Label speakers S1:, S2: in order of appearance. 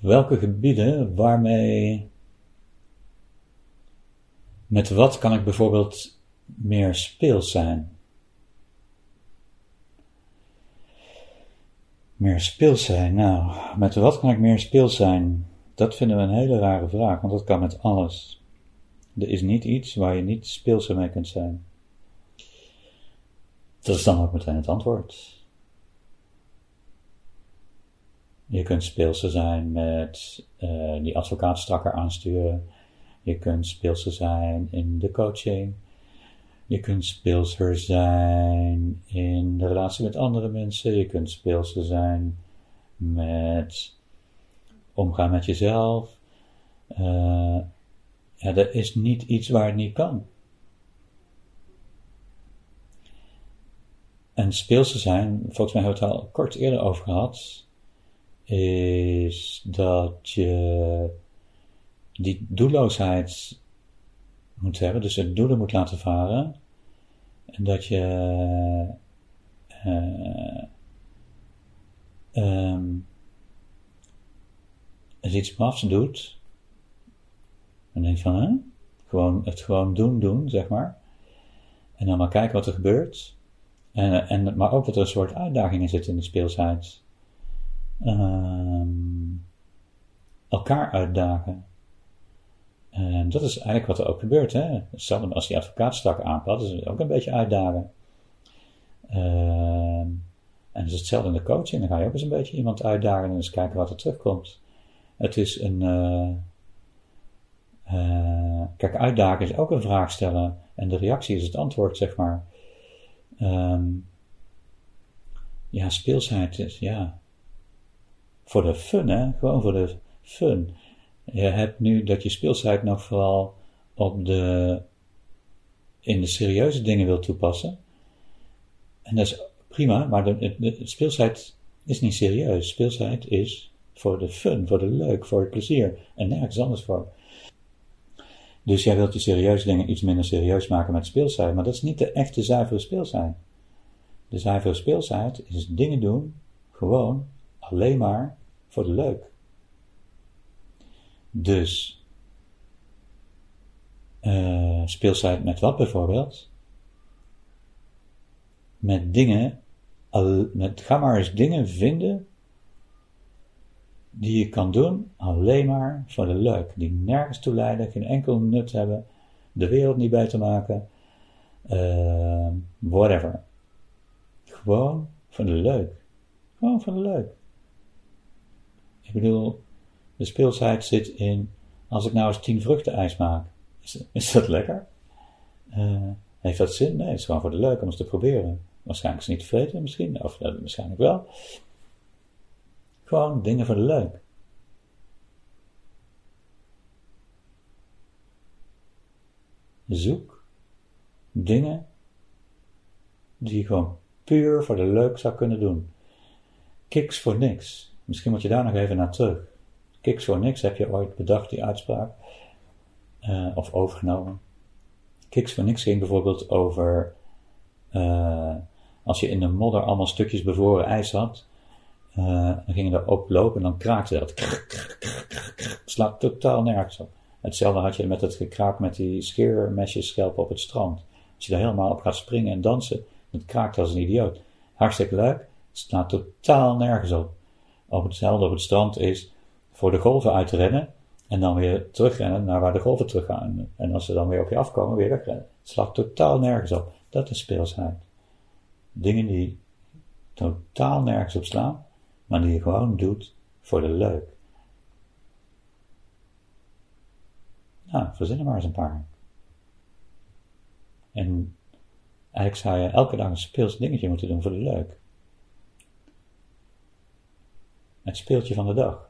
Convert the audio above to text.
S1: welke gebieden waarmee. Met wat kan ik bijvoorbeeld meer speels zijn? Meer speels zijn? Nou, met wat kan ik meer speels zijn? Dat vinden we een hele rare vraag, want dat kan met alles. Er is niet iets waar je niet speelser mee kunt zijn. Dat is dan ook meteen het antwoord. Je kunt speelse zijn met uh, die advocaat strakker aansturen. Je kunt speelse zijn in de coaching. Je kunt speelser zijn in de relatie met andere mensen. Je kunt speelser zijn met omgaan met jezelf. Uh, ja, er is niet iets waar het niet kan. En speelse zijn, volgens mij hebben we het al kort eerder over gehad is dat je die doelloosheid moet hebben, dus het doelen moet laten varen. En dat je uh, iets mafs doet, dan denk je van, hè? Gewoon, het gewoon doen, doen, zeg maar. En dan maar kijken wat er gebeurt. En, en, maar ook dat er een soort uitdaging in zit in de speelsheid um, elkaar uitdagen. En dat is eigenlijk wat er ook gebeurt. Hè? Hetzelfde als die advocaat strak aanpakt, is ook een beetje uitdagen. Um, en het is hetzelfde in de coaching. Dan ga je ook eens een beetje iemand uitdagen en eens kijken wat er terugkomt. Het is een. Uh, uh, kijk, uitdagen is ook een vraag stellen. En de reactie is het antwoord, zeg maar. Um, ja, speelsheid is, ja voor de fun, hè? Gewoon voor de fun. Je hebt nu dat je speelsheid nog vooral op de, in de serieuze dingen wil toepassen. En dat is prima, maar de, de, speelsheid is niet serieus. Speelsheid is voor de fun, voor de leuk, voor het plezier en nergens anders voor. Dus jij wilt die serieuze dingen iets minder serieus maken met speelsheid, maar dat is niet de echte zuivere speelsheid. De zuivere speelsheid is dingen doen, gewoon, alleen maar voor de leuk. Dus uh, speelsheid met wat bijvoorbeeld? Met dingen, met, ga maar eens dingen vinden die je kan doen alleen maar voor de leuk, die nergens toe leiden, geen enkel nut hebben, de wereld niet beter maken, uh, whatever. Gewoon voor de leuk. Gewoon voor de leuk. Ik bedoel, de speelsheid zit in, als ik nou eens tien vruchten ijs maak, is, is dat lekker? Uh, heeft dat zin? Nee, het is gewoon voor de leuk om eens te proberen. Waarschijnlijk is het niet tevreden, misschien, of uh, waarschijnlijk wel. Gewoon dingen voor de leuk. Zoek dingen die je gewoon puur voor de leuk zou kunnen doen. Kiks voor niks. Misschien moet je daar nog even naar terug. Kiks voor niks heb je ooit bedacht, die uitspraak. Uh, of overgenomen. Kiks voor niks ging bijvoorbeeld over. Uh, als je in de modder allemaal stukjes bevroren ijs had. Uh, dan ging je erop lopen en dan kraakte dat. Het slaat totaal nergens op. Hetzelfde had je met het gekraak met die scheermesjes op het strand. Als je daar helemaal op gaat springen en dansen, dat kraakt als een idioot. Hartstikke leuk. Het slaat totaal nergens op op hetzelfde op het strand is voor de golven uit te rennen en dan weer terugrennen naar waar de golven teruggaan. En als ze dan weer op je afkomen, weer wegrennen. Het slaat totaal nergens op. Dat is speelsheid. Dingen die totaal nergens op slaan, maar die je gewoon doet voor de leuk. Nou, verzin er maar eens een paar. En eigenlijk zou je elke dag een speels dingetje moeten doen voor de leuk. Het speeltje van de dag.